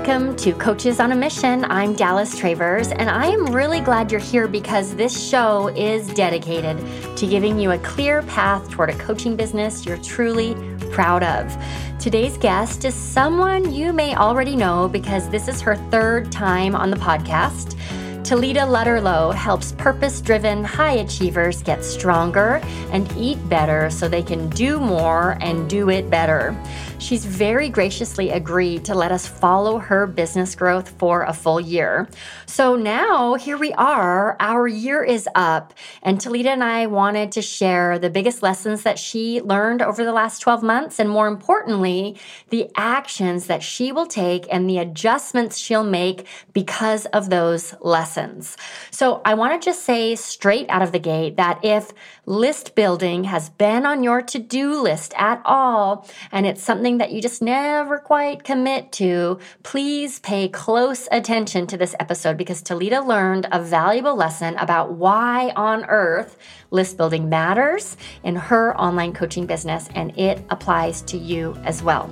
Welcome to Coaches on a Mission. I'm Dallas Travers, and I am really glad you're here because this show is dedicated to giving you a clear path toward a coaching business you're truly proud of. Today's guest is someone you may already know because this is her third time on the podcast. Tilita Lutterloh helps purpose driven high achievers get stronger and eat better so they can do more and do it better. She's very graciously agreed to let us follow her business growth for a full year. So now here we are, our year is up, and Tilita and I wanted to share the biggest lessons that she learned over the last 12 months, and more importantly, the actions that she will take and the adjustments she'll make because of those lessons. So I want to just say straight out of the gate that if list building has been on your to do list at all, and it's something that you just never quite commit to, please pay close attention to this episode because Tilita learned a valuable lesson about why on earth list building matters in her online coaching business, and it applies to you as well.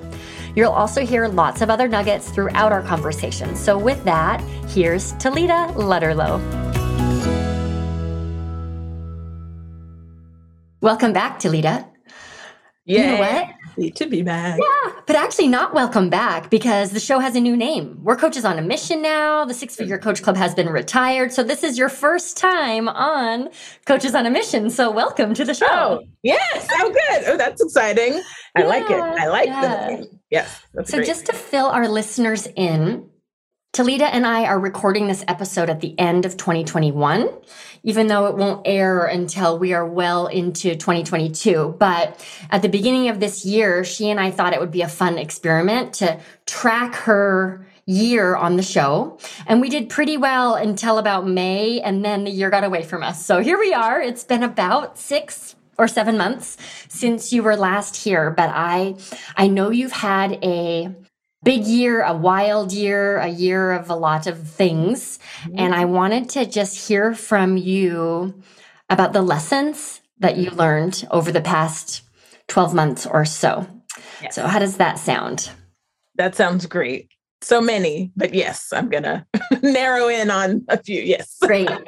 You'll also hear lots of other nuggets throughout our conversation. So, with that, here's Tilita Lutterloh. Welcome back, Tilita. Yeah. You know what? To be back. Yeah, but actually not welcome back because the show has a new name. We're coaches on a mission now. The Six Figure mm. Coach Club has been retired. So this is your first time on Coaches on a Mission. So welcome to the show. Oh, yes. Oh, good. Oh, that's exciting. I yeah, like it. I like yeah. the Yes. so great. just to fill our listeners in, Tilita and I are recording this episode at the end of 2021, even though it won't air until we are well into 2022. But at the beginning of this year, she and I thought it would be a fun experiment to track her year on the show. And we did pretty well until about May, and then the year got away from us. So here we are. It's been about six or seven months since you were last here, but I I know you've had a big year, a wild year, a year of a lot of things. Mm-hmm. And I wanted to just hear from you about the lessons that you learned over the past 12 months or so. Yes. So, how does that sound? That sounds great. So many, but yes, I'm going to narrow in on a few. Yes. great.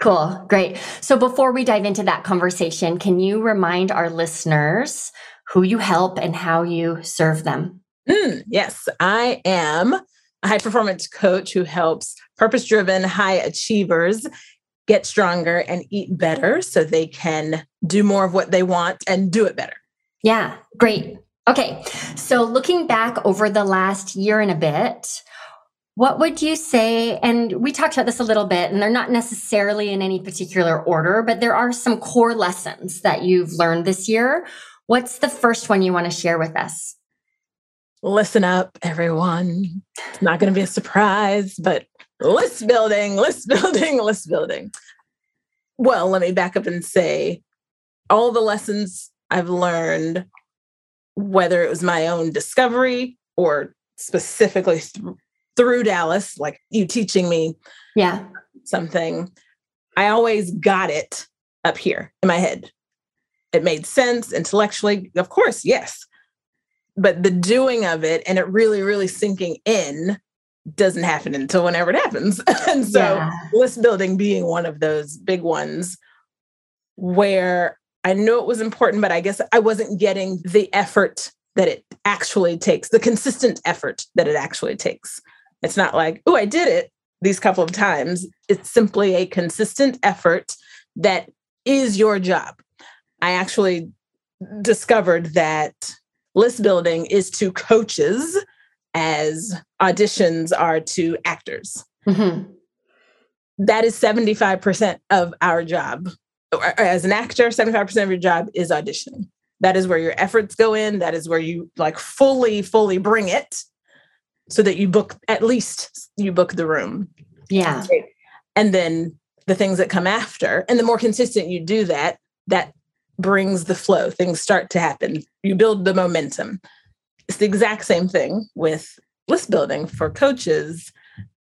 Cool. Great. So, before we dive into that conversation, can you remind our listeners who you help and how you serve them? Mm, yes, I am a high performance coach who helps purpose driven high achievers get stronger and eat better so they can do more of what they want and do it better. Yeah, great. Okay, so looking back over the last year and a bit, what would you say? And we talked about this a little bit, and they're not necessarily in any particular order, but there are some core lessons that you've learned this year. What's the first one you want to share with us? Listen up, everyone. It's not going to be a surprise, but list building, list building, list building. Well, let me back up and say all the lessons I've learned, whether it was my own discovery or specifically th- through Dallas, like you teaching me yeah something, I always got it up here in my head. It made sense intellectually. Of course, yes but the doing of it and it really, really sinking in doesn't happen until whenever it happens. and so yeah. list building being one of those big ones where I knew it was important, but I guess I wasn't getting the effort that it actually takes, the consistent effort that it actually takes. It's not like, oh, I did it these couple of times. It's simply a consistent effort that is your job. I actually discovered that list building is to coaches as auditions are to actors. Mm-hmm. That is 75% of our job. As an actor, 75% of your job is auditioning. That is where your efforts go in. That is where you like fully, fully bring it so that you book, at least you book the room. Yeah. And then the things that come after, and the more consistent you do that, that brings the flow. Things start to happen. You build the momentum. It's the exact same thing with list building for coaches.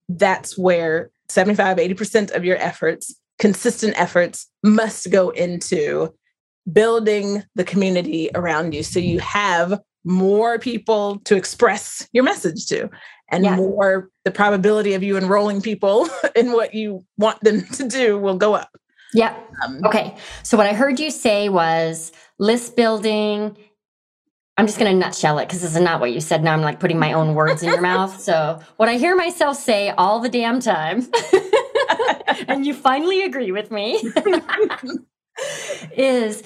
That's where 75, 80% of your efforts, consistent efforts, must go into building the community around you so you have more people to express your message to. and Yeah. more the probability of you enrolling people in what you want them to do will go up. Yep. Um, Okay. So what I heard you say was list building. I'm just going to nutshell it because this is not what you said. Now I'm like putting my own words in your mouth. So what I hear myself say all the damn time, and you finally agree with me, is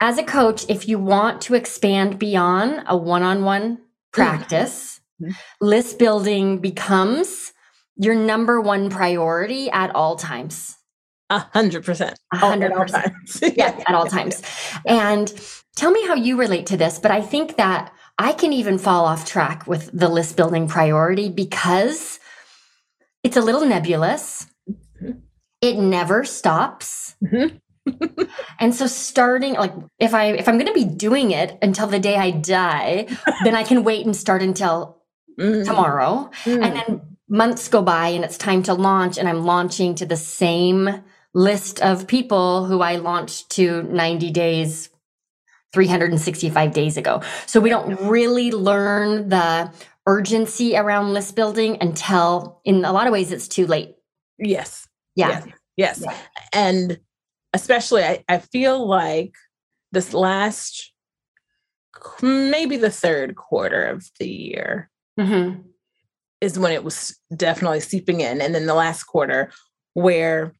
as a coach, if you want to expand beyond a one on one practice, Mhm. list building becomes your number one priority at all times. A hundred percent. A hundred percent. Yeah, at all times. And tell me how you relate to this, but I think that I can even fall off track with the list building priority because it's a little nebulous. Mhm. It never stops. Mhm. and so starting like if I if I'm going to be doing it until the day I die, then I can wait and start until Mm, tomorrow. mm. And then months go by and it's time to launch, and I'm launching to the same list of people who I launched to 90 days, 365 days ago. So we don't really learn the urgency around list building until, in a lot of ways, it's too late. yes. Yeah. Yes. Yes. Yeah. And especially, I, I feel like this last, maybe the third quarter of the year Mhm. is when it was definitely seeping in. And then the last quarter, where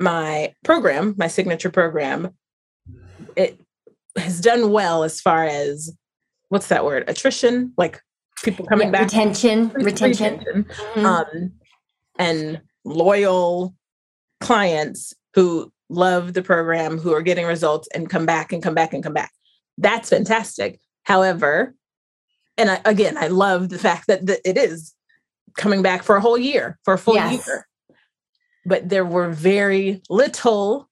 my program, my signature program, it has done well as far as what's that word? Attrition, like people coming Yeah, back. retention, Re- retention. Mhm. um, and loyal clients who love the program, who are getting results and come back and come back and come back. That's fantastic. However, and I, again, I love the fact that the, it is coming back for a whole year, for a full Yes. year. But there were very little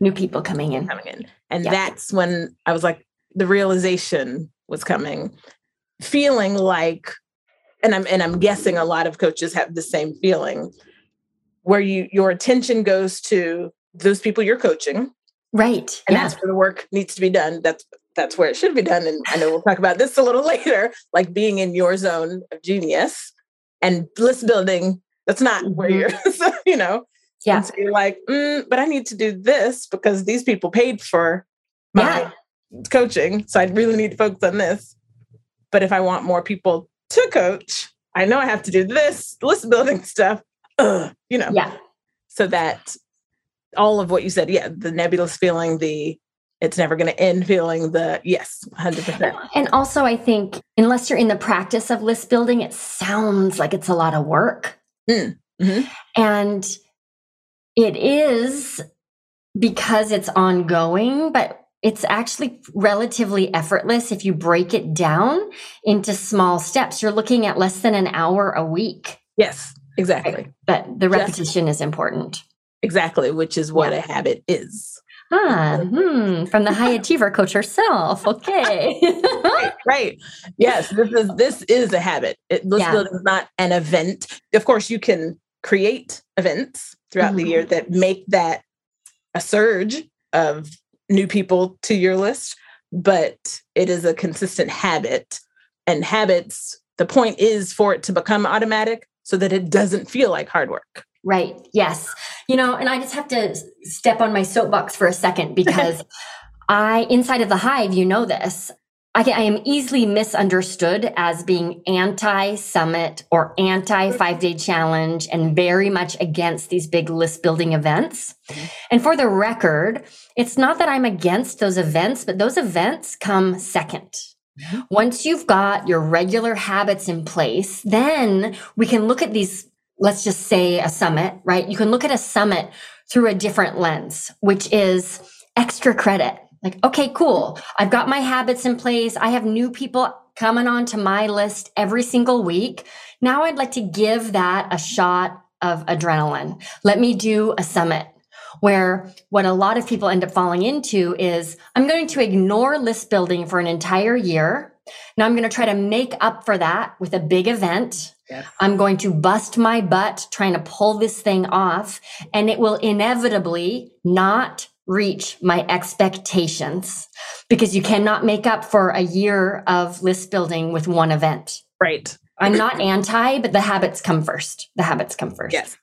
New people coming in. coming in. And Yeah. that's when I was like, the realization was coming, feeling like, and I'm and I'm guessing a lot of coaches have the same feeling, where you your attention goes to those people you're coaching, Right. and yeah. that's where the work needs to be done. That's that's where it should be done. And I know we'll talk about this a little later, like being in your zone of genius and list building. That's not where Mhm. you're, so, you know. Yeah. So you're like, mm, but I need to do this because these people paid for my Yeah. coaching. So I really need to focus on this. But if I want more people to coach, I know I have to do this list building stuff. Ugh, you know, Yeah. so that all of what you said, yeah, the nebulous feeling, the it's never going to end feeling, the yes, 100%. And also, I think unless you're in the practice of list building, it sounds like it's a lot of work. Mm, mhm. And it is because it's ongoing, but it's actually relatively effortless if you break it down into small steps. You're looking at less than an hour a week, Yes, exactly. but the repetition is important. Exactly, which is what Yeah. a habit is. Ah, hmm, from the high achiever coach herself. Okay. right, right. Yes, this is this is a habit. It, list Yeah. building is not an event. Of course, you can create events throughout the Mm-hmm. year that make that a surge of new people to your list, but it is a consistent habit. And habits, the point is for it to become automatic so that it doesn't feel like hard work. Right. Yes. You know, and I just have to step on my soapbox for a second because I, inside of the hive, you know this. I, I am easily misunderstood as being anti summit or anti five day challenge and very much against these big list building events. Mhm. And for the record, it's not that I'm against those events, but those events come second. Mhm. Once you've got your regular habits in place, then we can look at these let's just say a summit, right? You can look at a summit through a different lens, which is extra credit. Like, okay, cool. I've got my habits in place. I have new people coming onto my list every single week. Now I'd like to give that a shot of adrenaline. Let me do a summit where what a lot of people end up falling into is I'm going to ignore list building for an entire year. Now I'm going to try to make up for that with a big event. Yes. I'm going to bust my butt trying to pull this thing off, and it will inevitably not reach my expectations because you cannot make up for a year of list building with one event. Right. I'm not anti, but the habits come first. The habits come first. Yes.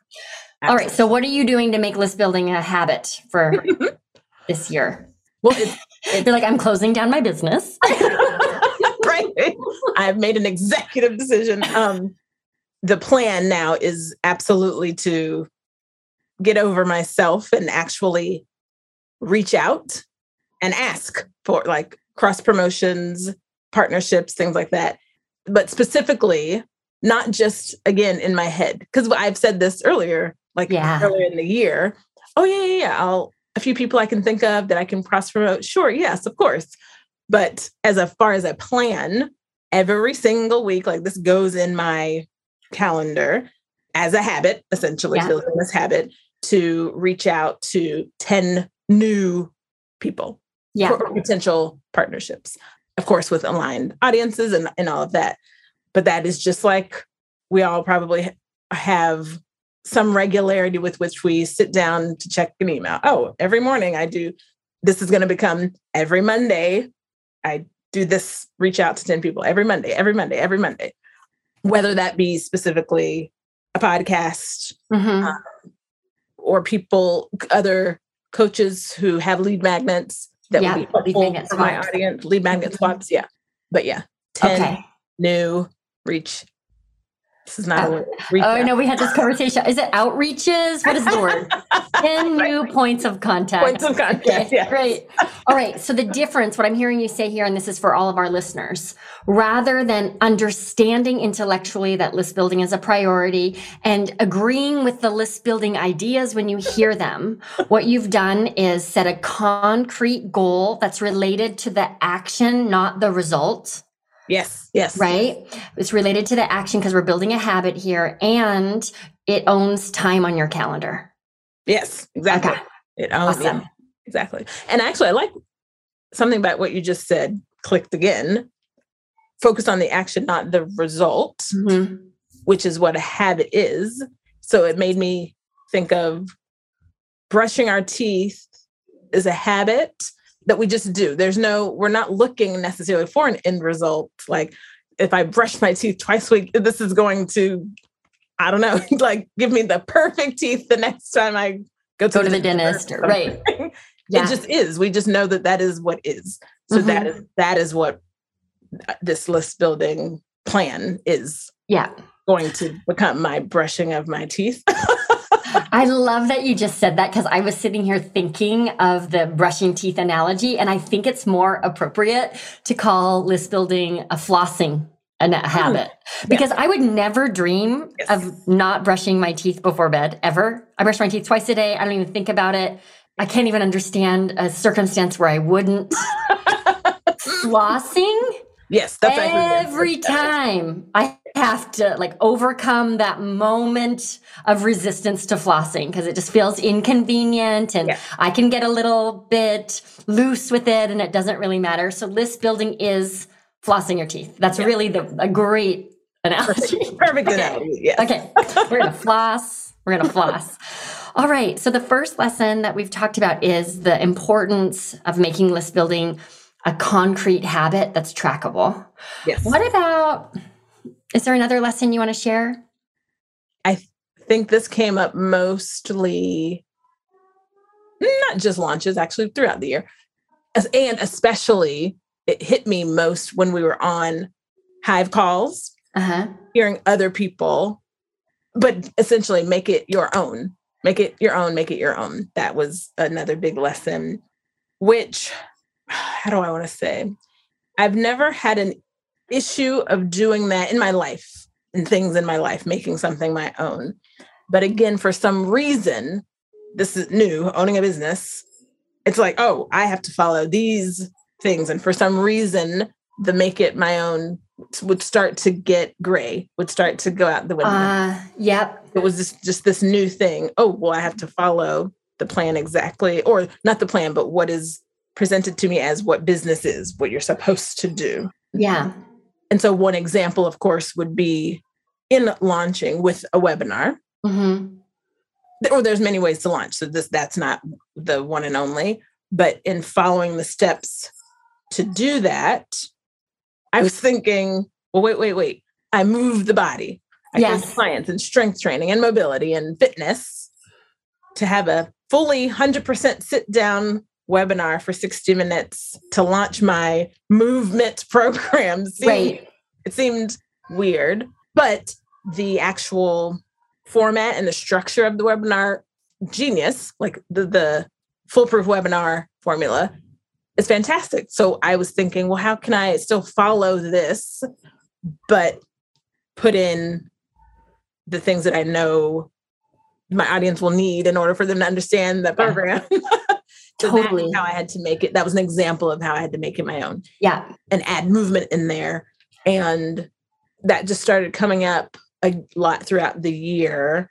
All right. So, what are you doing to make list building a habit for this year? Well, it's, You're like, I'm closing down my business. right. I've made an executive decision. Um, the plan now is absolutely to get over myself and actually reach out and ask for like cross promotions, partnerships, things like that. But specifically, not just again in my head, because I've said this earlier, like Yeah. earlier in the year. Oh yeah, yeah, yeah. I'll a few people I can think of that I can cross promote. Sure, yes, of course. But as a far as a plan, every single week, like this goes in my calendar as a habit, essentially, Yeah. building this habit to reach out to 10 new people Yeah. for potential partnerships. Of course, with aligned audiences and, and all of that. But that is just like we all probably have some regularity with which we sit down to check an email. Oh, every morning I do. This is going to become every Monday. I do this, reach out to 10 people every Monday, every Monday, every Monday. Whether that be specifically a podcast Mhm. or people, other coaches who have lead magnets that Yeah, would be helpful for my audience. Lead magnet Mhm. swaps, yeah. But yeah, 10 Okay. new reach. This is not uh, Oh. a word. Oh, out. no, we had this conversation. Is it outreaches? What is the word? 10 new points of contact. Points of contact, Okay, yeah. Great. All right. So the difference, what I'm hearing you say here, and this is for all of our listeners, rather than understanding intellectually that list building is a priority and agreeing with the list building ideas when you hear them, what you've done is set a concrete goal that's related to the action, not the result Yes, yes. right? It's related to the action because we're building a habit here and it owns time on your calendar. Yes, exactly. Okay. It owns Awesome. yeah, exactly. And actually, I like something about what you just said, clicked again. Focus on the action, not the result, Mhm. which is what a habit is. So it made me think of brushing our teeth is a habit that we just do. There's no, we're not looking necessarily for an end result. Like if I brush my teeth twice a week, this is going to, I don't know, like give me the perfect teeth the next time I go to, Go to the dentist, right. Yeah. It just is. We just know that that is what is. So that Mm-hmm. is that is what uh, this list building plan is yeah. going to become my brushing of my teeth. I love that you just said that because I was sitting here thinking of the brushing teeth analogy, and I think it's more appropriate to call list building a flossing a hmm. habit because I would never dream Yes. of not brushing my teeth before bed ever. I brush my teeth twice a day. I don't even think about it. I can't even understand a circumstance where I wouldn't. Flossing yes, that's every time I have to like overcome that moment of resistance to flossing because it just feels inconvenient and Yeah. I can get a little bit loose with it and it doesn't really matter. So list building is flossing your teeth. That's Yeah. really the a great analogy. Perfect analogy. Yes. Okay, we're gonna floss. We're gonna floss. All right. So the first lesson that we've talked about is the importance of making list building a concrete habit that's trackable. Yes. What about? Is there another lesson you want to share? I think this came up mostly, not just launches, actually throughout the year, and especially it hit me most when we were on Hive calls, Uh huh. hearing other people, but essentially make it your own. Make it your own. Make it your own. That was another big lesson. Which, how do I want to say? I've never had an issue of doing that in my life and things in my life, making something my own. But again, for some reason, this is new, owning a business. It's like, oh, I have to follow these things. And for some reason, the make it my own would start to get gray, would start to go out the window. Uh, yep. it was just, just this new thing. Oh, well, I have to follow the plan exactly, or not the plan, but what is presented to me as what business is, what you're supposed to do. Yeah. And so, one example, of course, would be in launching with a webinar. hmm Or there's many ways to launch, so this that's not the one and only. But in following the steps to do that, I was thinking, well, wait, wait, wait. I move the body. I Yes. clients in strength training and mobility and fitness to have a fully 100% sit down webinar for 60 minutes to launch my movement program. seemed- Right. It seemed weird, but the actual format and the structure of the webinar, genius, like the, the foolproof webinar formula is fantastic. So I was thinking, well, how can I still follow this, but put in the things that I know my audience will need in order for them to understand the program. Totally. how I had to make it. That was an example of how I had to make it my own Yeah. and add movement in there. And that just started coming up a lot throughout the year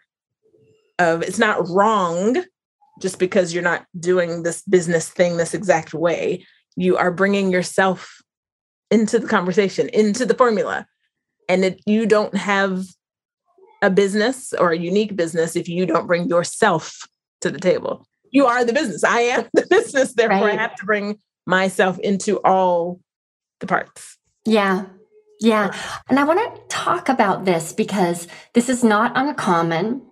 of it's not wrong just because you're not doing this business thing this exact way. You are bringing yourself into the conversation, into the formula. And it, you don't have a business or a unique business if you don't bring yourself to the table. You are the business. I am the business. Therefore, Right. I have to bring myself into all the parts. Yeah. Yeah. And I want to talk about this because this is not uncommon.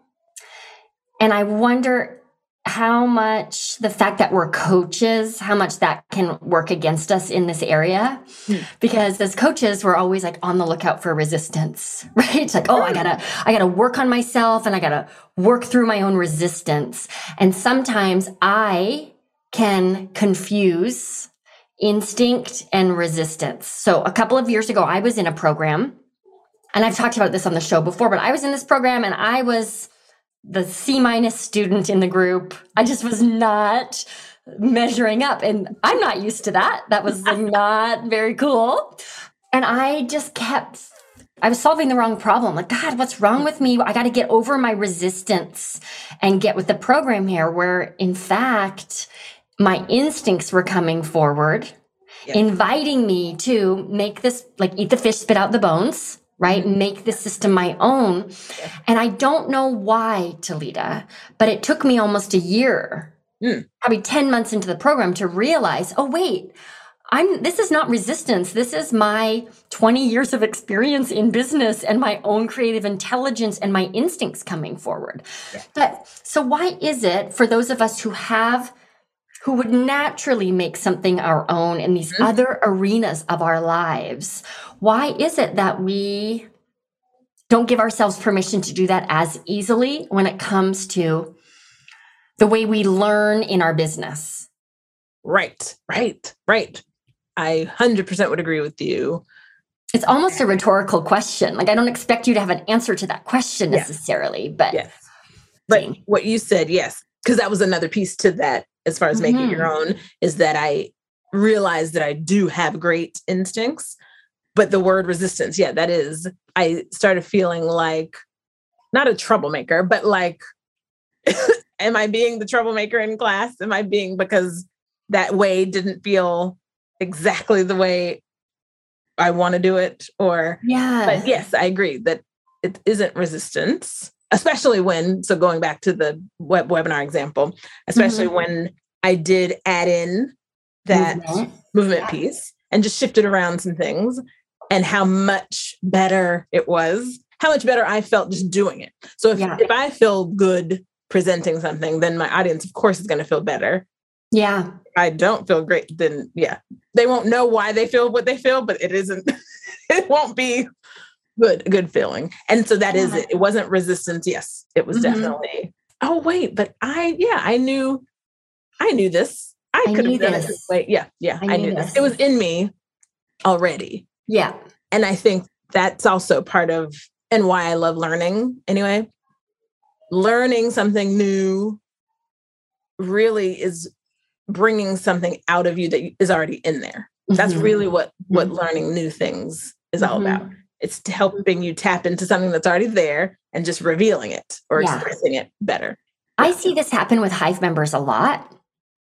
And I wonder how much the fact that we're coaches, how much that can work against us in this area. Hmm. Because as coaches, we're always like on the lookout for resistance, right? It's like, oh, I gotta, I gotta work on myself and I gotta work through my own resistance. And sometimes I can confuse instinct and resistance. So a couple of years ago, I was in a program, and I've talked about this on the show before, but I was in this program and I was the C minus student in the group. I just was not measuring up, and I'm not used to that. That was not very cool. And I just kept. I was solving the wrong problem. Like, God, what's wrong with me? I got to get over my resistance and get with the program here, where in fact, my instincts were coming forward, Yeah. inviting me to make this, like, eat the fish, spit out the bones, right? Make this system my own. And I don't know why, Tilita, but it took me almost a year, Mm. probably 10 months into the program to realize, oh, wait. I'm this is not resistance. This is my 20 years of experience in business and my own creative intelligence and my instincts coming forward. Yeah. But so why is it for those of us who have who would naturally make something our own in these Mhm. other arenas of our lives, why is it that we don't give ourselves permission to do that as easily when it comes to the way we learn in our business? Right, right, right. I 100% would agree with you. It's almost a rhetorical question. Like, I don't expect you to have an answer to that question Yeah. necessarily, but Yes. But what you said, yes, because that was another piece to that as far as making your mm-hmm. own, is that I realized that I do have great instincts. But the word resistance, yeah, that is, I started feeling like not a troublemaker, but like, am I being the troublemaker in class? Am I being because that way didn't feel exactly the way I want to do it? Or yeah. but yes, I agree that it isn't resistance, especially when, so going back to the web webinar example, especially mm-hmm. when I did add in that Movement. movement piece and just shifted around some things and how much better it was, how much better I felt just doing it. So if, Yeah. if I feel good presenting something, then my audience, of course, is going to feel better. Yeah. If I don't feel great, then yeah, they won't know why they feel what they feel, but it isn't, it won't be good, good feeling. And so that is Yeah. it. It wasn't resistance. Yes, it was Mhm. definitely, oh, wait, but I, yeah, I knew, I knew this. I, I could have done it this. way. Yeah, yeah, I I, knew knew this. this. It was in me already. Yeah. And I think that's also part of, and why I love learning anyway. Learning something new really is bringing something out of you that is already in there. That's Mhm. really what what Mhm. learning new things is all Mhm. about. It's helping you tap into something that's already there and just revealing it or Yeah. expressing it better. I see this happen with Hive members a lot.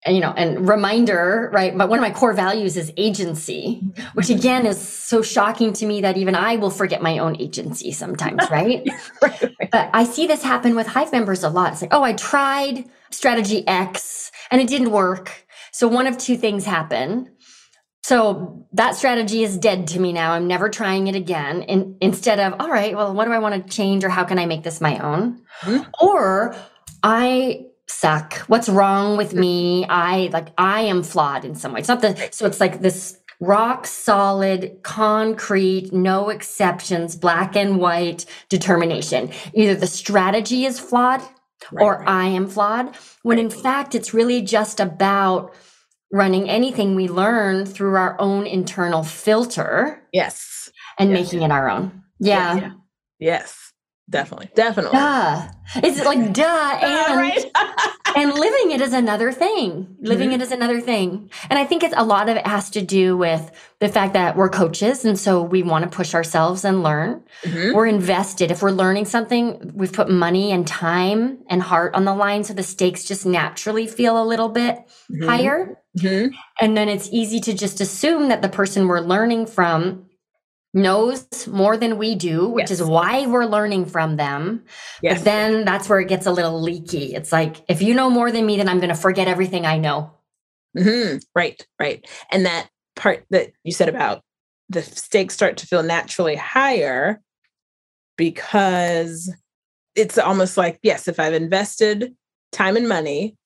And, you know, and reminder, right? But one of my core values is agency, mm-hmm. which again is so shocking to me that even I will forget my own agency sometimes, right? but I see this happen with Hive members a lot. It's like, oh, I tried strategy X and it didn't work. So one of two things happen. So that strategy is dead to me now. I'm never trying it again. And instead of, all right, well, what do I want to change or how can I make this my own? Mm-hmm. Or I suck. What's wrong with me? I like I am flawed in some way. It's not the so it's like this rock solid, concrete, no exceptions, black and white determination. Either the strategy is flawed right, or right. I am flawed, when right. in fact it's really just about running anything we learn through our own internal filter. Yes. And yes. making it our own. Yeah. Yes. yes. Definitely. Definitely. Duh. It's like duh. And, and living it is another thing. Living mm-hmm. it is another thing. And I think it's a lot of it has to do with the fact that we're coaches. And so we want to push ourselves and learn. Mm-hmm. We're invested. If we're learning something, we've put money and time and heart on the line. So the stakes just naturally feel a little bit mm-hmm. higher. Mm-hmm. And then it's easy to just assume that the person we're learning from knows more than we do, which yes. is why we're learning from them. Yes. But then that's where it gets a little leaky. It's like, if you know more than me, then I'm going to forget everything I know. Mm-hmm. Right, right. And that part that you said about the stakes start to feel naturally higher because it's almost like, yes, if I've invested time and money,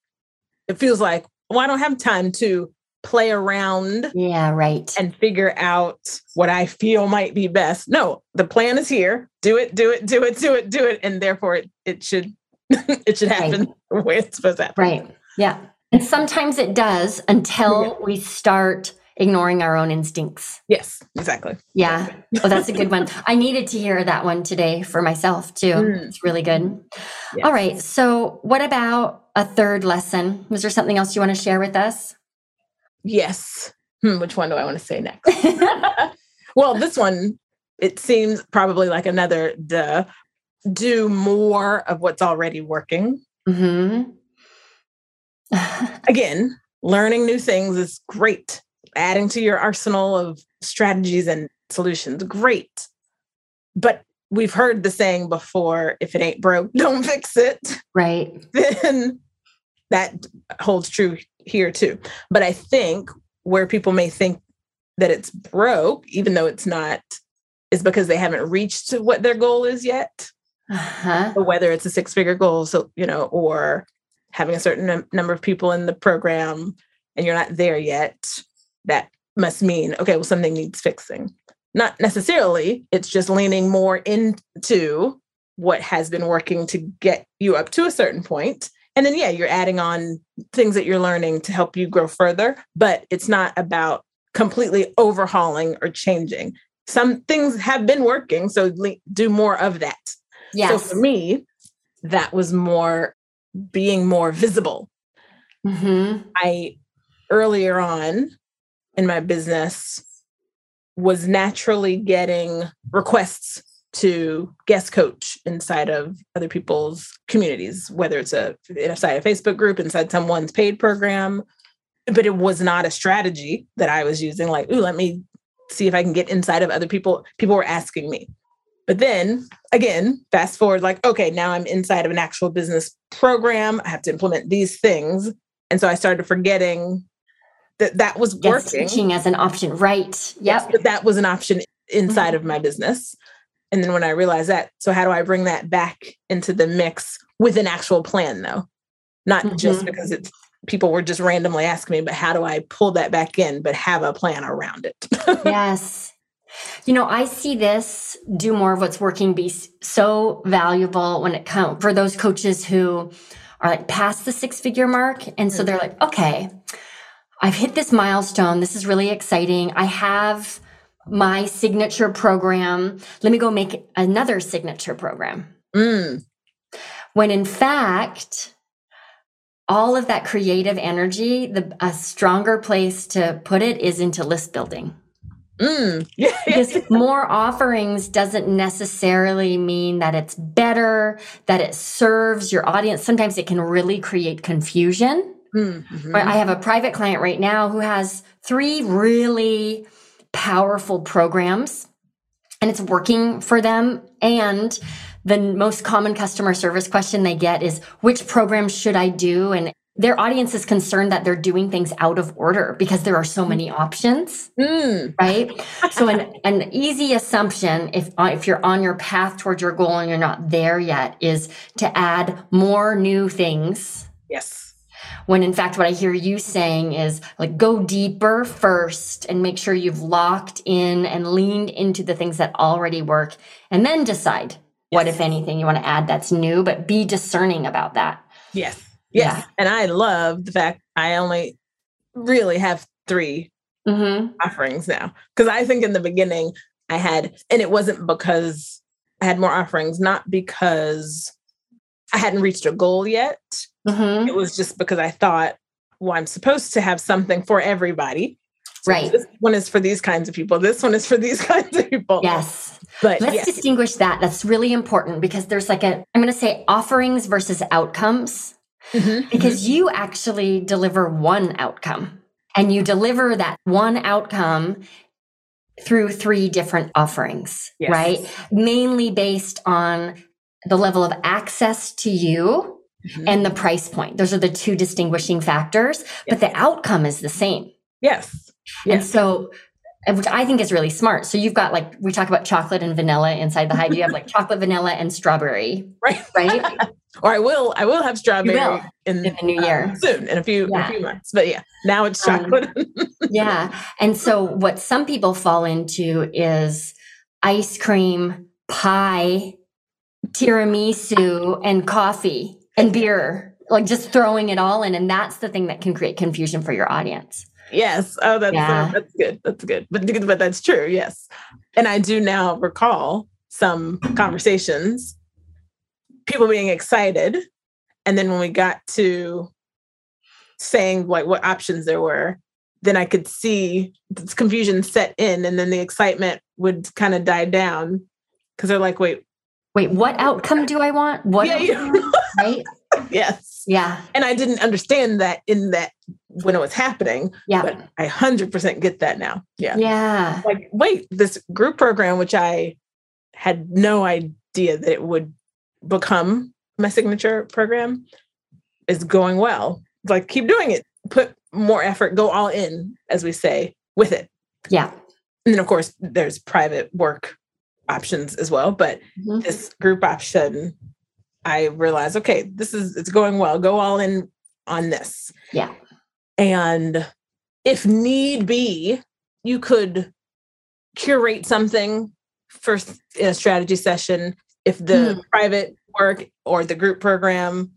it feels like, well, I don't have time to play around. Yeah, right. And figure out what I feel might be best. No, the plan is here. Do it, do it, do it, do it, do it. And therefore it, it should it should happen right. the way it's supposed to happen. Right. Yeah. And sometimes it does until yeah. we start ignoring our own instincts. Yes, exactly. Yeah. oh, that's a good one. I needed to hear that one today for myself too. Mm. It's really good. Yes. All right. So, what about a third lesson? Was there something else you want to share with us? Yes. Hmm, which one do I want to say next? well, this one, it seems probably like another duh. Do more of what's already working. Mm-hmm. Again, learning new things is great. Adding to your arsenal of strategies and solutions, great. But we've heard the saying before if it ain't broke, don't fix it. Right. Then that holds true here too. But I think where people may think that it's broke, even though it's not, is because they haven't reached what their goal is yet. Uh-huh. Whether it's a six figure goal, so, you know, or having a certain num- number of people in the program and you're not there yet, that must mean, okay, well, something needs fixing. Not necessarily, it's just leaning more into what has been working to get you up to a certain point and then, yeah, you're adding on things that you're learning to help you grow further, but it's not about completely overhauling or changing. Some things have been working, so do more of that. Yes. So for me, that was more being more visible. Mm-hmm. I earlier on in my business was naturally getting requests to guest coach inside of other people's communities, whether it's a inside a Facebook group, inside someone's paid program. But it was not a strategy that I was using, like, ooh, let me see if I can get inside of other people. People were asking me. But then again, fast forward, like, okay, now I'm inside of an actual business program. I have to implement these things. And so I started forgetting that that was yes, working. Teaching as an option, right? Yep. Yes, that was an option inside mm-hmm. of my business. And then when I realized that, so how do I bring that back into the mix with an actual plan though? Not mm-hmm. just because it's people were just randomly asking me, but how do I pull that back in, but have a plan around it? yes. You know, I see this do more of what's working be so valuable when it comes for those coaches who are like past the six figure mark. And so they're like, okay, I've hit this milestone. This is really exciting. I have my signature program. Let me go make another signature program. Mm. When in fact, all of that creative energy, the a stronger place to put it is into list building. Mm. because more offerings doesn't necessarily mean that it's better, that it serves your audience. Sometimes it can really create confusion. Mm-hmm. I have a private client right now who has three really powerful programs and it's working for them. And the most common customer service question they get is which program should I do? And their audience is concerned that they're doing things out of order because there are so many options Mm. right so an, an easy assumption if uh, if you're on your path towards your goal and you're not there yet is to add more new things Yes. When in fact what i hear you saying is like go deeper first and make sure you've locked in and leaned into the things that already work and then decide what if anything you want to add that's new but be discerning about that Yes. Yes. Yeah. And I love the fact I only really have three hmm offerings now. Because I think in the beginning I had, and it wasn't because I had more offerings, not because I hadn't reached a goal yet. hmm It was just because I thought, well, I'm supposed to have something for everybody. So Right. This one is for these kinds of people. This one is for these kinds of people. yes But Let's yes. distinguish that. That's really important because there's like a, I'm going to say offerings versus outcomes Mhm. because you actually deliver one outcome and you deliver that one outcome through three different offerings, Yes. right? Mainly based on the level of access to you Mhm. and the price point. Those are the two distinguishing factors, but the outcome is the same. yes. And so, which I think is really smart. So you've got like, we talk about chocolate and vanilla inside the hive. You have like chocolate, vanilla, and strawberry, Right. right? Or I will, I will have strawberry will, in, in the new year. soon, in a few, in Yeah. a few months. But yeah, now it's Um, chocolate. yeah. And so what some people fall into is ice cream, pie, tiramisu, and coffee and beer, like just throwing it all in. And that's the thing that can create confusion for your audience. yes. Oh, that's uh, that's good. That's good. But but that's true. Yes. And I do now recall some conversations, people being excited, and then when we got to saying like what options there were, then I could see this confusion set in, and then the excitement would kind of die down because they're like, wait, Wait, what outcome do I want? What, yeah, right? yes. Yeah. And I didn't understand that in that when it was happening, Yeah. but I 100% get that now. Yeah. Yeah. Like, wait, this group program, which I had no idea that it would become my signature program, is going well. Like, keep doing it. Put more effort, go all in, as we say, with it. Yeah. And then, of course, there's private work options as well. But Mhm. this group option, I realized, okay, this is it's going well. Go all in on this. Yeah. And if need be, you could curate something for in a strategy session if the private work or the group program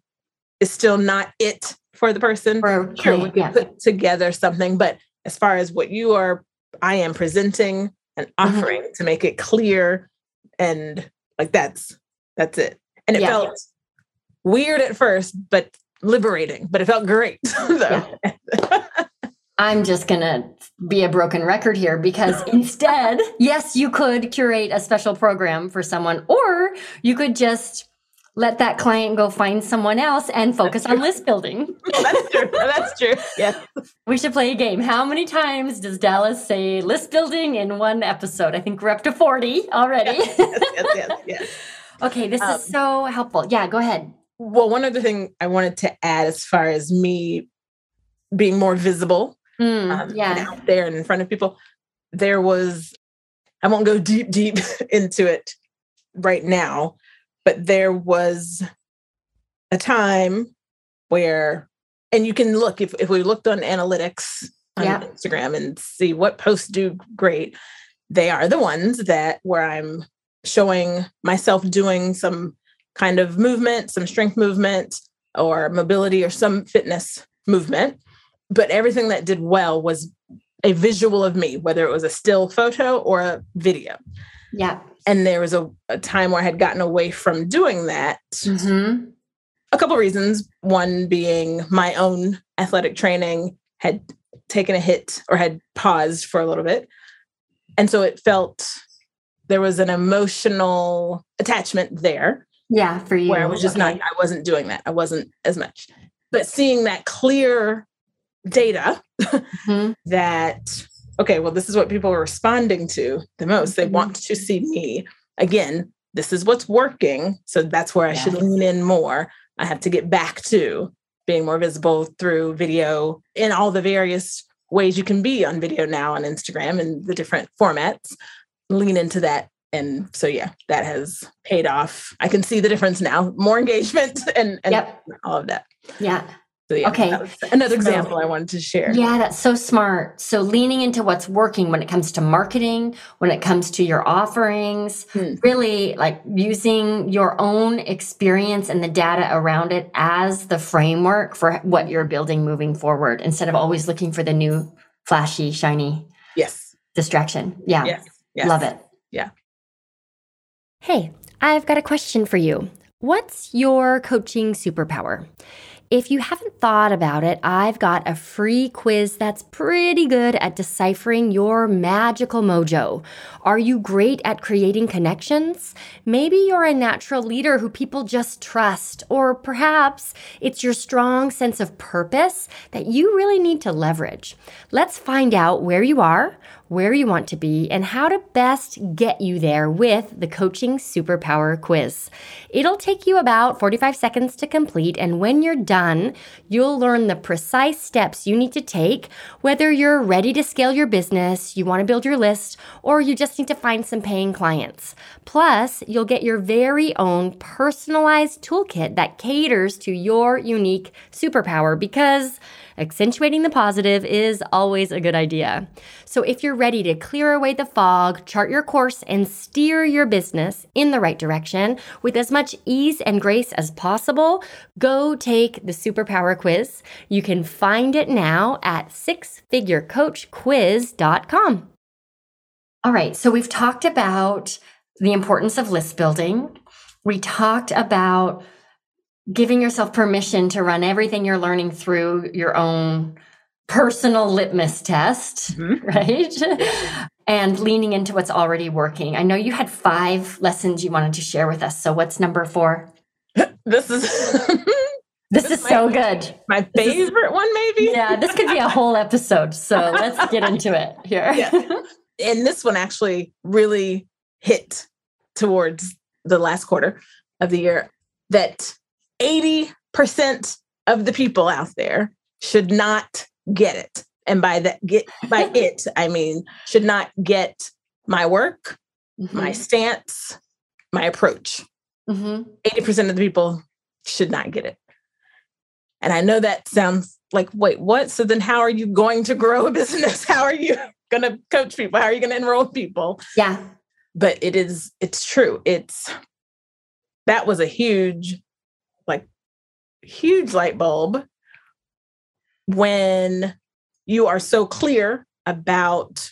is still not it for the person. For Sure, we can yeah. put together something. But as far as what you are, I am presenting and Mm-hmm. offering to make it clear and like that's that's it. And it Yeah. felt weird at first, but liberating. But it felt great. So, I'm just going to be a broken record here because instead, yes, you could curate a special program for someone, or you could just let that client go find someone else and focus on list building. that's true. That's true. Yes. We should play a game. How many times does Dallas say list building in one episode? I think we're up to 40 already. Yes, yes, yes, yes. okay, this Um, is so helpful. Yeah, go ahead. Well, one other thing I wanted to add as far as me being more visible Mm, um, and yeah. out there and in front of people, there was, I won't go deep, deep into it right now, but there was a time where, and you can look, if, if we looked on analytics on Yeah. Instagram and see what posts do great, they are the ones that where I'm showing myself doing some kind of movement, some strength movement or mobility or some fitness movement but everything that did well was a visual of me, whether it was a still photo or a video. Yeah. And there was a, a time where I had gotten away from doing that. hmm A couple reasons. One being my own athletic training had taken a hit or had paused for a little bit. And so it felt there was an emotional attachment there Yeah, for you. where I was just not, I wasn't doing that. I wasn't as much. But seeing that clear data Mhm. that okay well this is what people are responding to the most they mm-hmm. want to see me again this is what's working so that's where i should lean in more i have to get back to being more visible through video in all the various ways you can be on video now on Instagram and the different formats. Lean into that. And so, yeah, that has paid off. I can see the difference now more engagement and, and Yep. all of that. Yeah. So, yeah, Okay. that was another So- example I wanted to share. Yeah, that's so smart. So leaning into what's working when it comes to marketing, when it comes to your offerings, Hmm. really like using your own experience and the data around it as the framework for what you're building moving forward instead of always looking for the new flashy, shiny Yes. distraction. Yeah. Yes. yes. Love it. Yeah. Hey, I've got a question for you. What's your coaching superpower? If you haven't thought about it, I've got a free quiz that's pretty good at deciphering your magical mojo. Are you great at creating connections? Maybe you're a natural leader who people just trust, or perhaps it's your strong sense of purpose that you really need to leverage. Let's find out where you are, where you want to be, and how to best get you there with the Coaching Superpower Quiz. It'll take you about 45 seconds to complete, and when you're done, you'll learn the precise steps you need to take, whether you're ready to scale your business, you want to build your list, or you just need to find some paying clients. Plus, you'll get your very own personalized toolkit that caters to your unique superpower because accentuating the positive is always a good idea. So, if you're ready to clear away the fog, chart your course, and steer your business in the right direction with as much ease and grace as possible, go take the Superpower Quiz. You can find it now at sixfigurecoachquiz.com. All right, so we've talked about the importance of list building. We talked about giving yourself permission to run everything you're learning through your own personal litmus test, Mhm. right? and leaning into what's already working. I know you had five lessons you wanted to share with us. So, what's number four? This is This, This is so good. my This is- favorite one, maybe. Yeah, this could be a whole episode. So, let's get into it here. Yeah. and this one actually really hit towards the last quarter of the year that 80% of the people out there should not get it. And by that get by it i mean should not get my work my stance my approach. Hmm 80% of the people should not get it. And i know that sounds like wait what? So then how are you going to grow a business? How are you going to coach people? How are you going to enroll people? Yeah. but it is it's true. It's that was a huge like huge light bulb when you are so clear about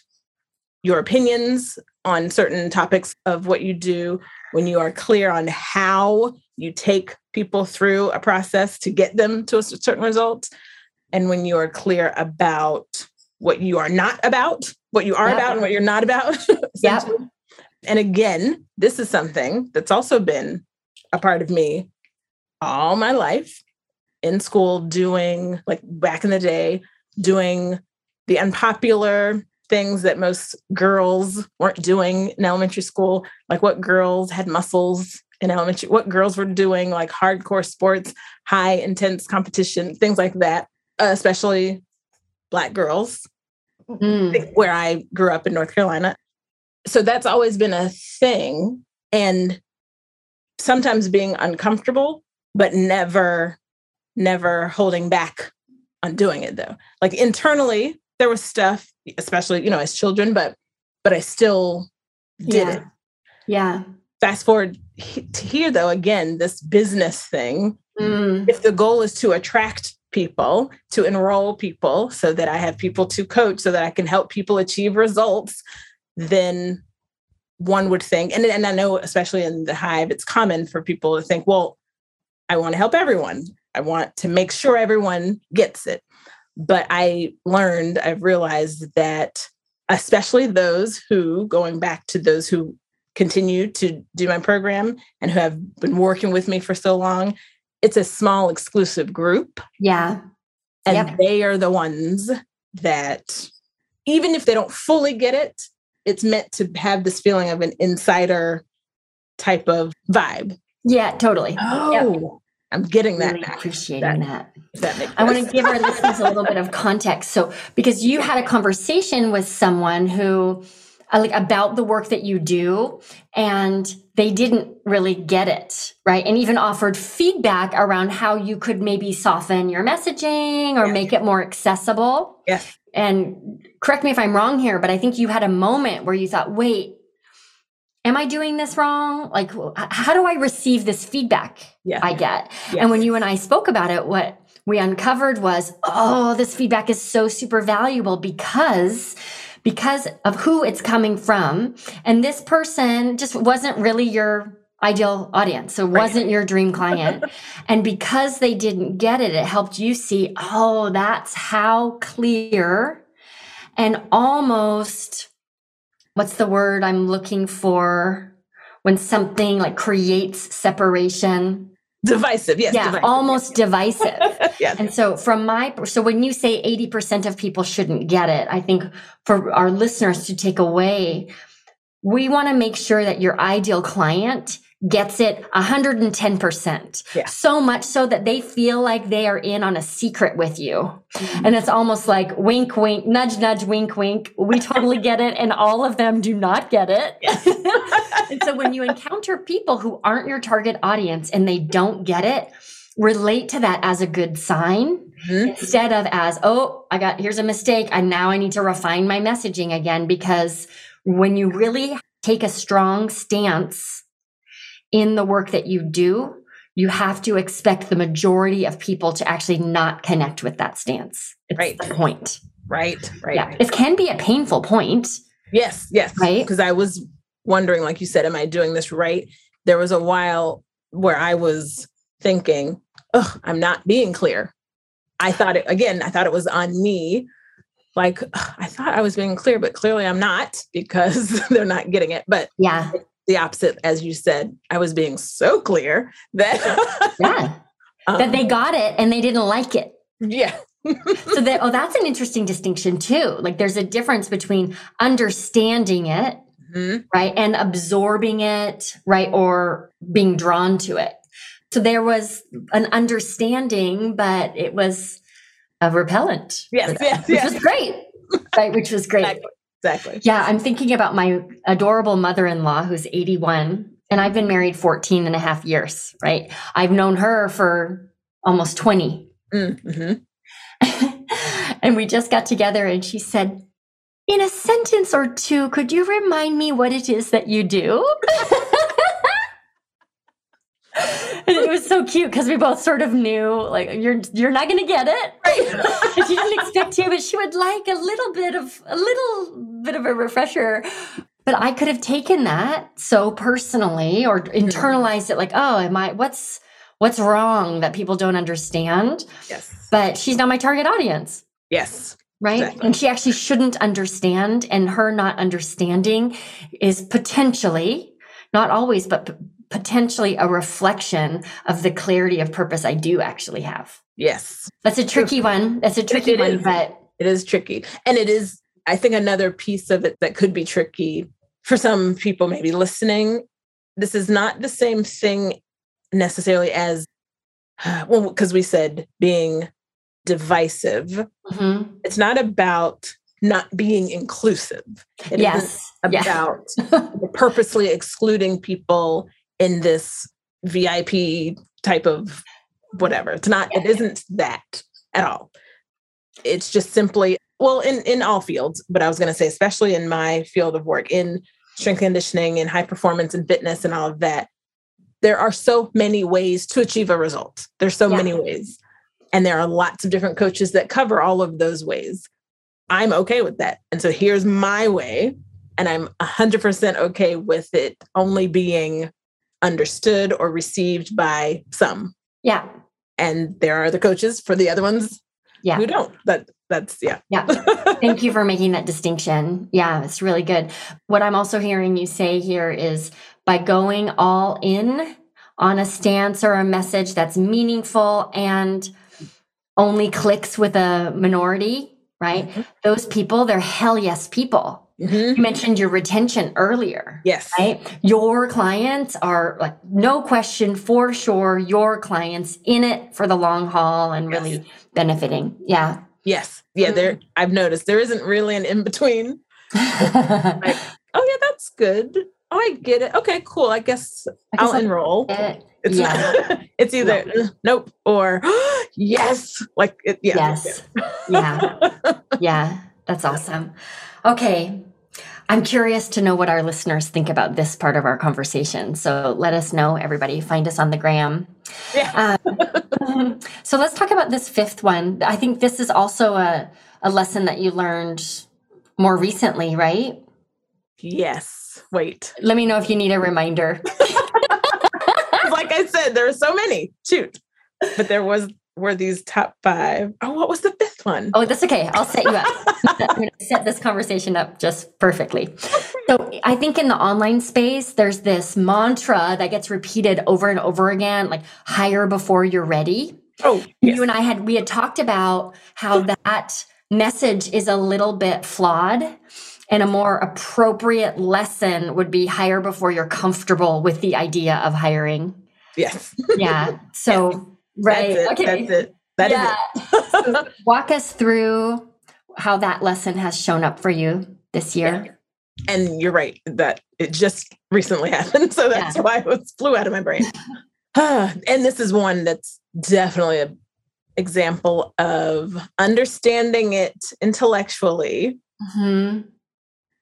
your opinions on certain topics of what you do when you are clear on how you take people through a process to get them to a certain result and when you are clear about what you are not about what you are Yep. about and what you're not about Yep. And again, this is something that's also been a part of me all my life in school, doing like back in the day, doing the unpopular things that most girls weren't doing in elementary school, like what girls had muscles in elementary, what girls were doing, like hardcore sports, high intense competition, things like that, uh, especially Black girls Mm. where I grew up in North Carolina. So that's always been a thing. And sometimes being uncomfortable, but never, never holding back on doing it though. Like internally, there was stuff, especially, you know, as children, but but I still did Yeah. it. Yeah. Fast forward he- to here though, again, this business thing Mm. if the goal is to attract people, to enroll people so that I have people to coach, so that I can help people achieve results, then one would think, and, and I know, especially in the hive, it's common for people to think, well, I want to help everyone. I want to make sure everyone gets it. But I learned, I've realized that, especially those who, going back to those who continue to do my program and who have been working with me for so long, it's a small exclusive group Yeah. and Yep. they are the ones that even if they don't fully get it it's meant to have this feeling of an insider type of vibe Yeah, totally. oh I'm getting that really appreciating that. That makes I want to give our listeners a little bit of context. So, because you had a conversation with someone who, uh, like, about the work that you do, and they didn't really get it, right? And even offered feedback around how you could maybe soften your messaging or Yeah. make it more accessible. Yes. And correct me if I'm wrong here, but I think you had a moment where you thought, wait, am I doing this wrong? Like, how do I receive this feedback Yeah. I get? Yes. And when you and I spoke about it, what we uncovered was, oh, this feedback is so super valuable because because of who it's coming from. And this person just wasn't really your ideal audience. So Right. wasn't your dream client. and because they didn't get it, it helped you see, oh, that's how clear and almost what's the word I'm looking for when something like creates separation? divisive. Yes. yeah, divisive. almost divisive. yes. And so, from my, so when you say 80% of people shouldn't get it, I think for our listeners to take away, we want to make sure that your ideal client gets it 110%. Yeah. So much so that they feel like they are in on a secret with you. Mhm. And it's almost like wink, wink, nudge, nudge, wink, wink. We totally get it. And all of them do not get it. and so when you encounter people who aren't your target audience and they don't get it, relate to that as a good sign Mhm. instead of as, oh, I got, here's a mistake. And now I need to refine my messaging again. Because when you really take a strong stance in the work that you do, you have to expect the majority of people to actually not connect with that stance. It's Right. the point. Right. Right. Yeah. It can be a painful point. Yes, yes. Right? Because I was wondering, like you said, am I doing this right? There was a while where I was thinking, oh, I'm not being clear. I thought it, again, I thought it was on me. Like, I thought I was being clear, but clearly I'm not because they're not getting it. But Yeah. The opposite, as you said, I was being so clear that, Yeah. that um, they got it and they didn't like it. yeah, So that oh, that's an interesting distinction too. Like there's a difference between understanding it, Mhm. right, and absorbing it, right, or being drawn to it. So there was an understanding, but it was a repellent. Yes, yes, which yes. was great. Right, which was great. Exactly. Exactly. Yeah, I'm thinking about my adorable mother in law who's 81, and I've been married 14 and a half years, right? I've known her for almost 20. Mhm. and we just got together, and she said, In a sentence or two, could you remind me what it is that you do? and it was so cute because we both sort of knew, like, you're you're not going to get it. Right. she didn't expect to, but she would like a little bit of a little bit of a refresher. But I could have taken that so personally or internalized it like, oh, am I what's what's wrong that people don't understand? yes. But she's not my target audience. Yes. Right. Exactly. And she actually shouldn't understand. And her not understanding is potentially, not always, but potentially a reflection of the clarity of purpose I do actually have. Yes. That's a tricky one. That's a tricky it one, is. but It is tricky. And it is, I think, another piece of it that could be tricky for some people maybe listening. This is not the same thing necessarily as, well, because we said being divisive. Mhm. It's not about not being inclusive. It yes. About purposely excluding people in this VIP type of whatever. It's not, it isn't that at all. It's just simply, well, in, in all fields, but I was going to say, especially in my field of work, in strength conditioning and high performance and fitness and all of that, there are so many ways to achieve a result. There's so Yeah. many ways. And there are lots of different coaches that cover all of those ways. I'm okay with that. And so here's my way. And I'm 100% okay with it only being understood or received by some. Yeah. And there are the coaches for the other ones Yeah. who don't. That that's yeah. Yeah. Thank you for making that distinction. Yeah, it's really good. What I'm also hearing you say here is by going all in on a stance or a message that's meaningful and only clicks with a minority, right? Mhm. Those people, they're hell yes people. Mm-hmm. You mentioned your retention earlier. Yes. Right? Your clients are like, no question, for sure, your clients in it for the long haul and yes. really benefiting. Yeah. Yes. Yeah. Mm-hmm. There, I've noticed there isn't really an in between. like, oh, yeah, that's good. Oh, I get it. Okay, cool. I guess, I guess I'll enroll. It. It's yeah. not, it's either no. nope or yes. Like, it, yeah. Yes. yeah. Yeah. That's awesome. Okay. I'm curious to know what our listeners think about this part of our conversation. So let us know, everybody. Find us on the gram. Yeah. um, so let's talk about this fifth one. I think this is also a, a lesson that you learned more recently, right? Yes. Wait. Let me know if you need a reminder. like I said, there are so many. Shoot. But there was were these top five. Oh, what was the fifth one? Oh, that's okay. I'll set you up. I'm going to set this conversation up just perfectly. Oh, so, I think in the online space, there's this mantra that gets repeated over and over again, like hire before you're ready. Oh, yes. you and I had we had talked about how hmm. that message is a little bit flawed. And a more appropriate lesson would be hire before you're comfortable with the idea of hiring. Yes. Yeah. So Right. That's okay. That's it. That yeah. so walk us through how that lesson has shown up for you this year. Yeah. And you're right that it just recently happened. So that's yeah. why it flew out of my brain. and this is one that's definitely an example of understanding it intellectually mm-hmm.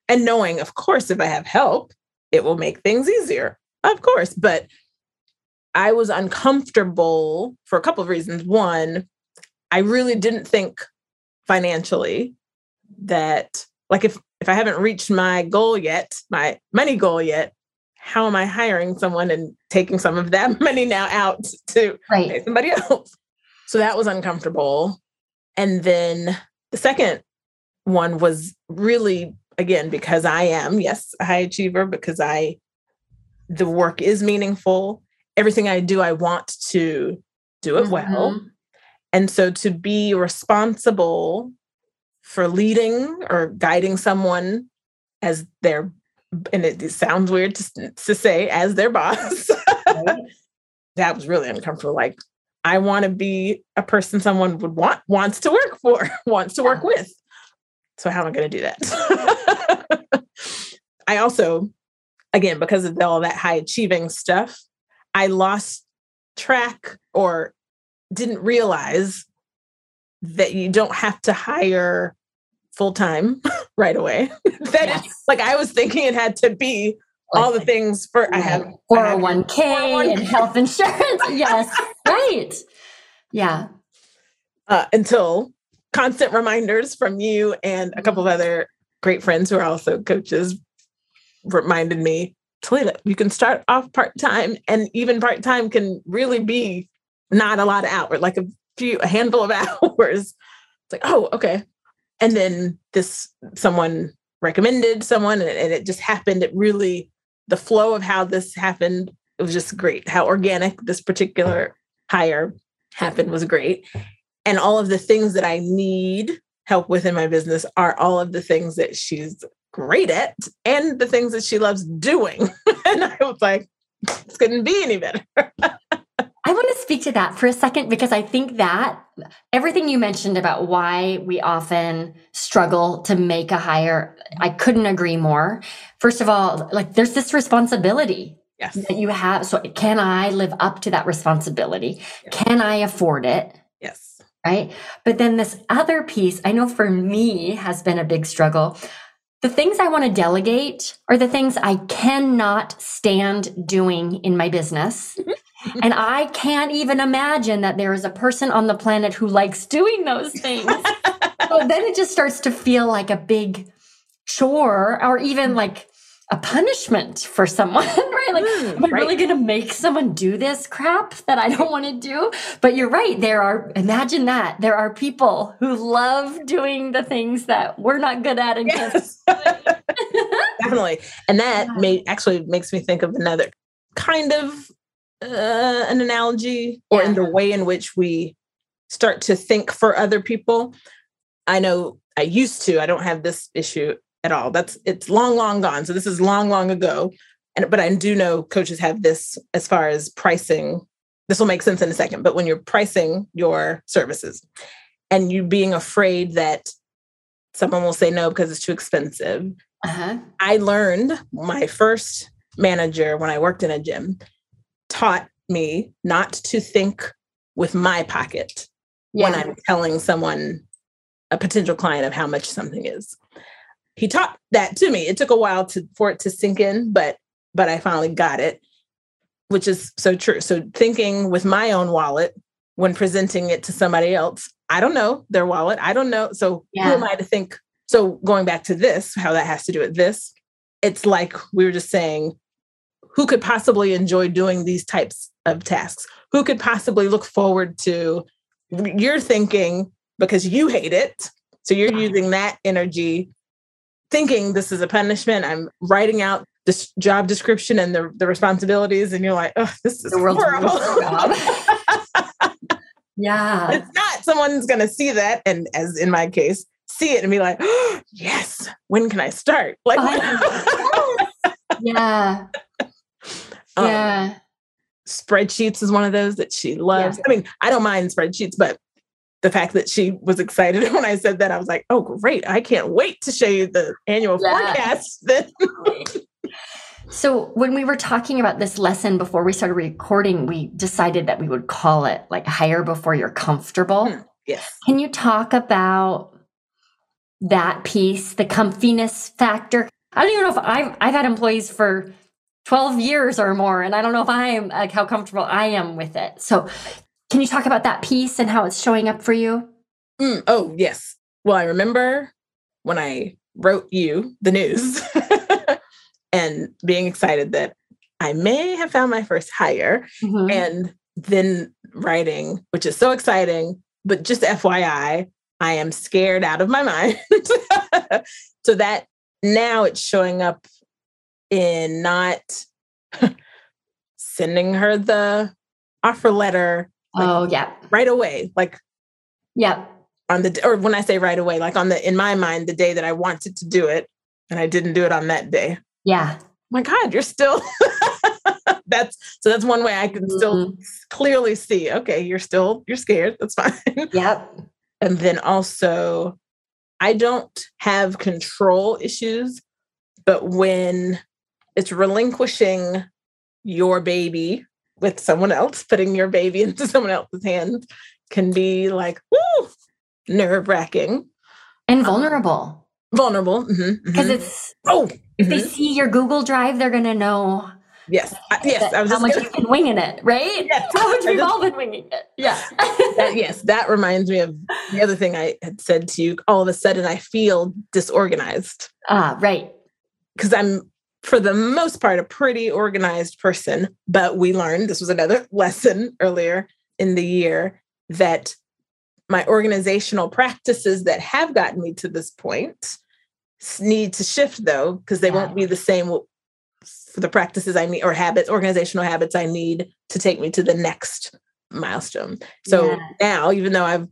and knowing, of course, if I have help, it will make things easier. Of course. But I was uncomfortable for a couple of reasons. One, I really didn't think financially that like if if I haven't reached my goal yet, my money goal yet, how am I hiring someone and taking some of that money now out to right. pay somebody else? So that was uncomfortable. And then the second one was really again because I am yes a high achiever because I the work is meaningful everything I do, I want to do it mm-hmm. well. And so to be responsible for leading or guiding someone as their, and it, it sounds weird to, to say, as their boss, right. that was really uncomfortable. Like, I want to be a person someone would want, wants to work for, wants to work with. So, how am I going to do that? I also, again, because of all that high achieving stuff, I lost track or didn't realize that you don't have to hire full time right away. that yes. is, like I was thinking it had to be all the things for right. I have 401k and health insurance. yes, right. Yeah. Uh, until constant reminders from you and a couple of other great friends who are also coaches reminded me Tilita, you can start off part time, and even part time can really be not a lot of hours, like a few, a handful of hours. It's like, oh, okay. And then this someone recommended someone, and, and it just happened. It really, the flow of how this happened, it was just great. How organic this particular hire happened was great. And all of the things that I need help with in my business are all of the things that she's great at and the things that she loves doing. and I was like, this couldn't be any better. I want to speak to that for a second because I think that everything you mentioned about why we often struggle to make a hire, I couldn't agree more. First of all, like there's this responsibility yes. that you have. So, can I live up to that responsibility? Yes. Can I afford it? Yes. Right. But then this other piece, I know for me has been a big struggle. The things I want to delegate are the things I cannot stand doing in my business. Mm-hmm. and I can't even imagine that there is a person on the planet who likes doing those things. so then it just starts to feel like a big chore or even like a punishment for someone, right? Like, mm, am I right. really going to make someone do this crap that I don't want to do? But you're right. There are, imagine that. There are people who love doing the things that we're not good at. And yes. Definitely. And that yeah. may actually makes me think of another kind of uh, an analogy or yeah. in the way in which we start to think for other people. I know I used to, I don't have this issue at all. That's it's long, long gone. So this is long, long ago. And but I do know coaches have this as far as pricing. This will make sense in a second. But when you're pricing your services and you being afraid that someone will say no because it's too expensive. Uh-huh. I learned my first manager when I worked in a gym taught me not to think with my pocket yeah. when I'm telling someone, a potential client, of how much something is. He taught that to me. It took a while to for it to sink in, but but I finally got it, which is so true. So thinking with my own wallet when presenting it to somebody else, I don't know their wallet. I don't know. So yeah. who am I to think? So going back to this, how that has to do with this, it's like we were just saying, who could possibly enjoy doing these types of tasks? Who could possibly look forward to you're thinking because you hate it. So you're using that energy thinking this is a punishment. I'm writing out this job description and the, the responsibilities, and you're like, oh, this is the world's horrible. yeah. It's not someone's gonna see that, and as in my case, see it and be like, oh, yes, when can I start? Like yeah. Um, yeah. Spreadsheets is one of those that she loves. Yeah. I mean, I don't mind spreadsheets, but the fact that she was excited when I said that, I was like, oh, great. I can't wait to show you the annual yeah. forecast. so, when we were talking about this lesson before we started recording, we decided that we would call it like hire before you're comfortable. Hmm. Yes. Can you talk about that piece, the comfiness factor? I don't even know if I've I've had employees for 12 years or more. And I don't know if I am like how comfortable I am with it. So can you talk about that piece and how it's showing up for you? Mm, oh, yes. Well, I remember when I wrote you the news and being excited that I may have found my first hire mm-hmm. and then writing, which is so exciting. But just FYI, I am scared out of my mind. so that now it's showing up in not sending her the offer letter. Like, oh, yeah. Right away. Like, yeah. On the, or when I say right away, like on the, in my mind, the day that I wanted to do it and I didn't do it on that day. Yeah. my God, you're still, that's, so that's one way I can mm-hmm. still clearly see, okay, you're still, you're scared. That's fine. Yep. And then also, I don't have control issues, but when it's relinquishing your baby with someone else, putting your baby into someone else's hands can be like, woo, nerve wracking and vulnerable. Um, vulnerable. Because mm-hmm, mm-hmm. it's, oh, if mm-hmm. they see your Google Drive, they're going to know. Yes. yes. I was how much gonna... you've been winging it, right? Yes. How much we've all been winging it. Yeah. that, yes. That reminds me of the other thing I had said to you. All of a sudden, I feel disorganized. Ah, right. Because I'm for the most part, a pretty organized person. But we learned this was another lesson earlier in the year that my organizational practices that have gotten me to this point need to shift though, because they yeah. won't be the same for the practices I need or habits, organizational habits I need to take me to the next milestone. So yeah. now, even though I've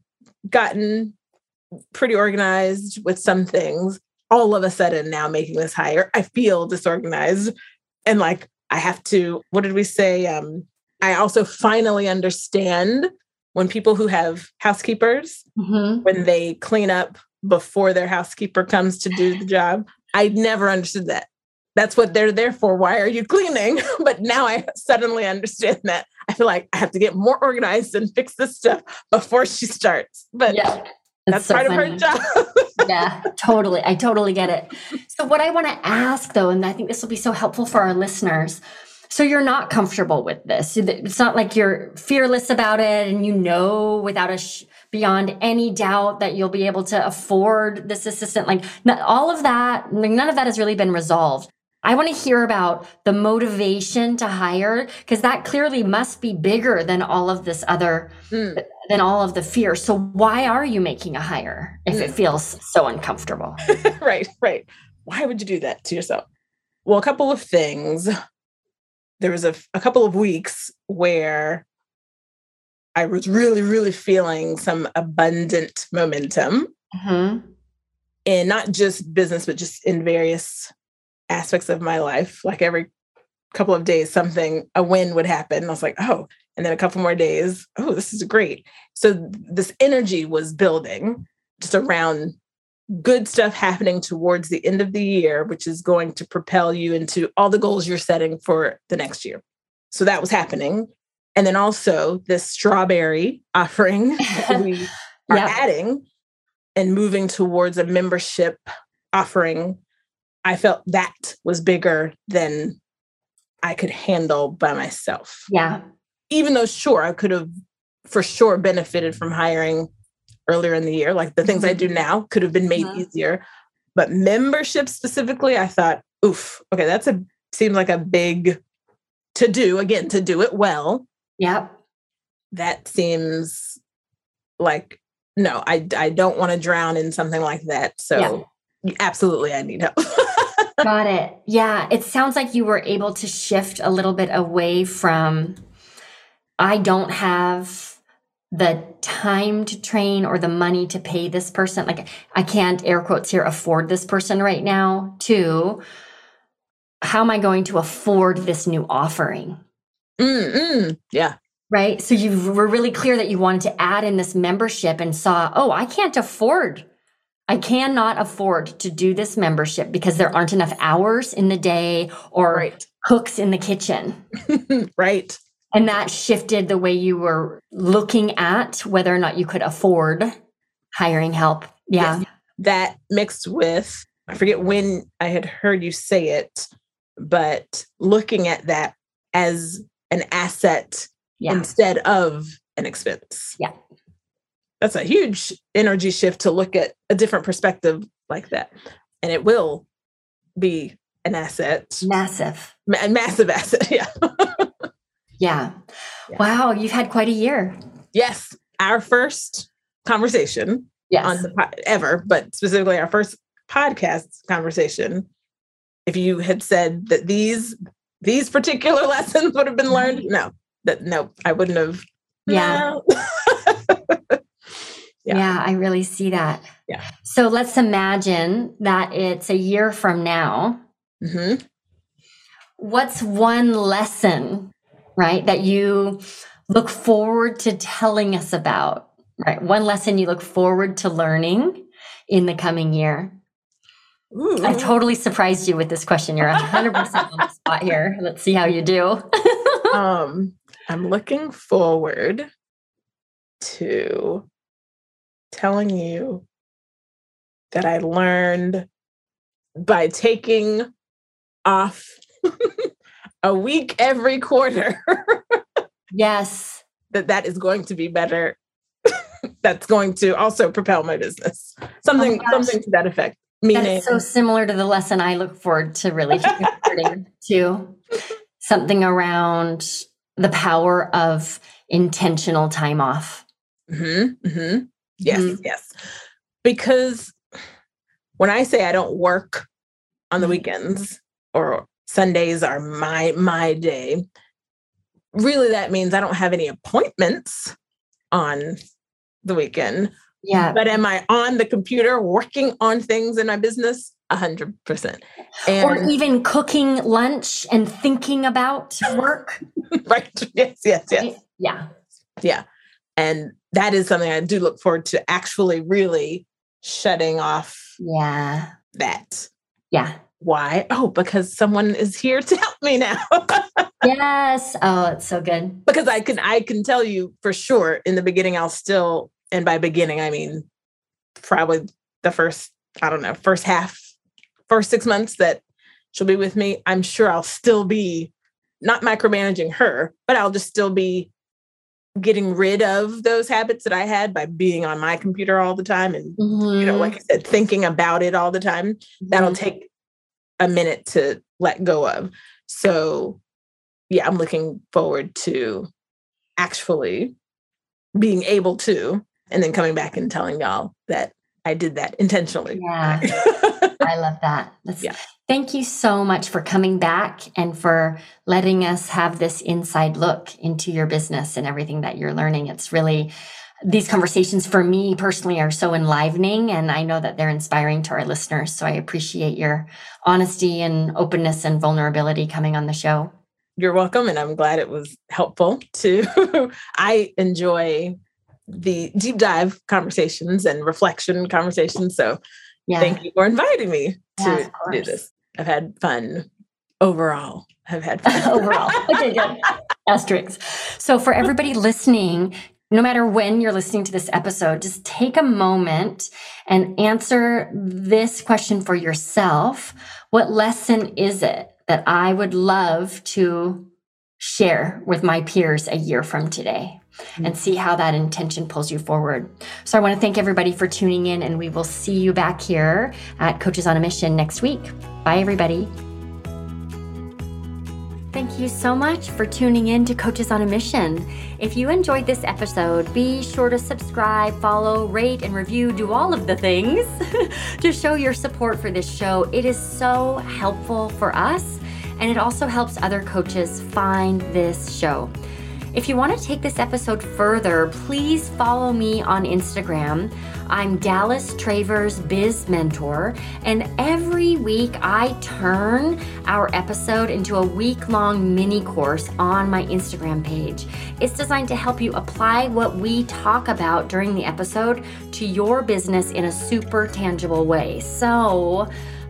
gotten pretty organized with some things, all of a sudden now making this hire, I feel disorganized. And like I have to, what did we say? Um, I also finally understand when people who have housekeepers, mm-hmm. when they clean up before their housekeeper comes to do the job. I never understood that. That's what they're there for. Why are you cleaning? but now I suddenly understand that. I feel like I have to get more organized and fix this stuff before she starts. But yeah. That's, That's so part funny. of her job. yeah, totally. I totally get it. So, what I want to ask though, and I think this will be so helpful for our listeners. So, you're not comfortable with this. It's not like you're fearless about it and you know without a sh- beyond any doubt that you'll be able to afford this assistant. Like, all of that, none of that has really been resolved. I want to hear about the motivation to hire because that clearly must be bigger than all of this other mm. than all of the fear. So why are you making a hire if mm. it feels so uncomfortable? right, right. Why would you do that to yourself? Well, a couple of things. There was a, a couple of weeks where I was really, really feeling some abundant momentum. Mm-hmm. in not just business, but just in various aspects of my life. Like every couple of days, something, a win would happen. I was like, oh, and then a couple more days, oh, this is great. So this energy was building just around good stuff happening towards the end of the year, which is going to propel you into all the goals you're setting for the next year. So that was happening. And then also this strawberry offering we are yep. adding and moving towards a membership offering. I felt that was bigger than I could handle by myself. Yeah. Even though, sure, I could have for sure benefited from hiring earlier in the year. Like the things I do mm-hmm. now could have been made mm-hmm. easier. But membership specifically, I thought, oof, okay, that's a seems like a big to do again to do it well. Yep. That seems like no, I I don't want to drown in something like that. So yeah. absolutely I need help. Got it. Yeah, it sounds like you were able to shift a little bit away from I don't have the time to train or the money to pay this person like i can't air quotes here afford this person right now to how am i going to afford this new offering? Mm yeah. Right? So you were really clear that you wanted to add in this membership and saw oh i can't afford i cannot afford to do this membership because there aren't enough hours in the day or right. cooks in the kitchen right and that shifted the way you were looking at whether or not you could afford hiring help. Yeah. Yes. That mixed with, I forget when I had heard you say it, but looking at that as an asset yeah. instead of an expense. Yeah. That's a huge energy shift to look at a different perspective like that. And it will be an asset. Massive. Ma- massive asset. Yeah. Yeah. yeah. Wow, you've had quite a year. Yes, our first conversation yes. on the ever, but specifically our first podcast conversation. If you had said that these these particular lessons would have been learned, no, that no, I wouldn't have. Yeah. No. yeah. yeah, I really see that. Yeah. So let's imagine that it's a year from now. Mm-hmm. What's one lesson right? That you look forward to telling us about, right? One lesson you look forward to learning in the coming year. Ooh. I totally surprised you with this question. You're 100% on the spot here. Let's see how you do. um, I'm looking forward to telling you that I learned by taking off a week every quarter. yes. That that is going to be better. That's going to also propel my business. Something oh something to that effect. Meaning That's so similar to the lesson I look forward to really to. Something around the power of intentional time off. Mm-hmm, mm-hmm. Yes, mm-hmm. yes. Because when I say I don't work on the mm-hmm. weekends or Sundays are my my day. Really that means I don't have any appointments on the weekend. Yeah. But am I on the computer working on things in my business? A hundred percent. Or even cooking lunch and thinking about work. right. Yes, yes, yes. Yeah. Yeah. And that is something I do look forward to actually really shutting off. Yeah. That. Yeah. Why? Oh, because someone is here to help me now. yes. Oh, it's so good. Because I can I can tell you for sure in the beginning I'll still and by beginning I mean probably the first I don't know, first half first 6 months that she'll be with me, I'm sure I'll still be not micromanaging her, but I'll just still be getting rid of those habits that I had by being on my computer all the time and mm-hmm. you know like mm-hmm. I said thinking about it all the time. Mm-hmm. That'll take a minute to let go of. So, yeah, I'm looking forward to actually being able to, and then coming back and telling y'all that I did that intentionally. Yeah. I love that. That's, yeah. Thank you so much for coming back and for letting us have this inside look into your business and everything that you're learning. It's really these conversations for me personally are so enlivening and I know that they're inspiring to our listeners. So I appreciate your honesty and openness and vulnerability coming on the show. You're welcome. And I'm glad it was helpful too. I enjoy the deep dive conversations and reflection conversations. So yeah. thank you for inviting me to yeah, do this. I've had fun overall. I've had fun overall. Okay, good. Asterisks. So for everybody listening, no matter when you're listening to this episode, just take a moment and answer this question for yourself. What lesson is it that I would love to share with my peers a year from today? And see how that intention pulls you forward. So, I want to thank everybody for tuning in, and we will see you back here at Coaches on a Mission next week. Bye, everybody. Thank you so much for tuning in to Coaches on a Mission. If you enjoyed this episode, be sure to subscribe, follow, rate, and review, do all of the things to show your support for this show. It is so helpful for us, and it also helps other coaches find this show. If you want to take this episode further, please follow me on Instagram. I'm Dallas Travers Biz Mentor, and every week I turn our episode into a week long mini course on my Instagram page. It's designed to help you apply what we talk about during the episode to your business in a super tangible way. So,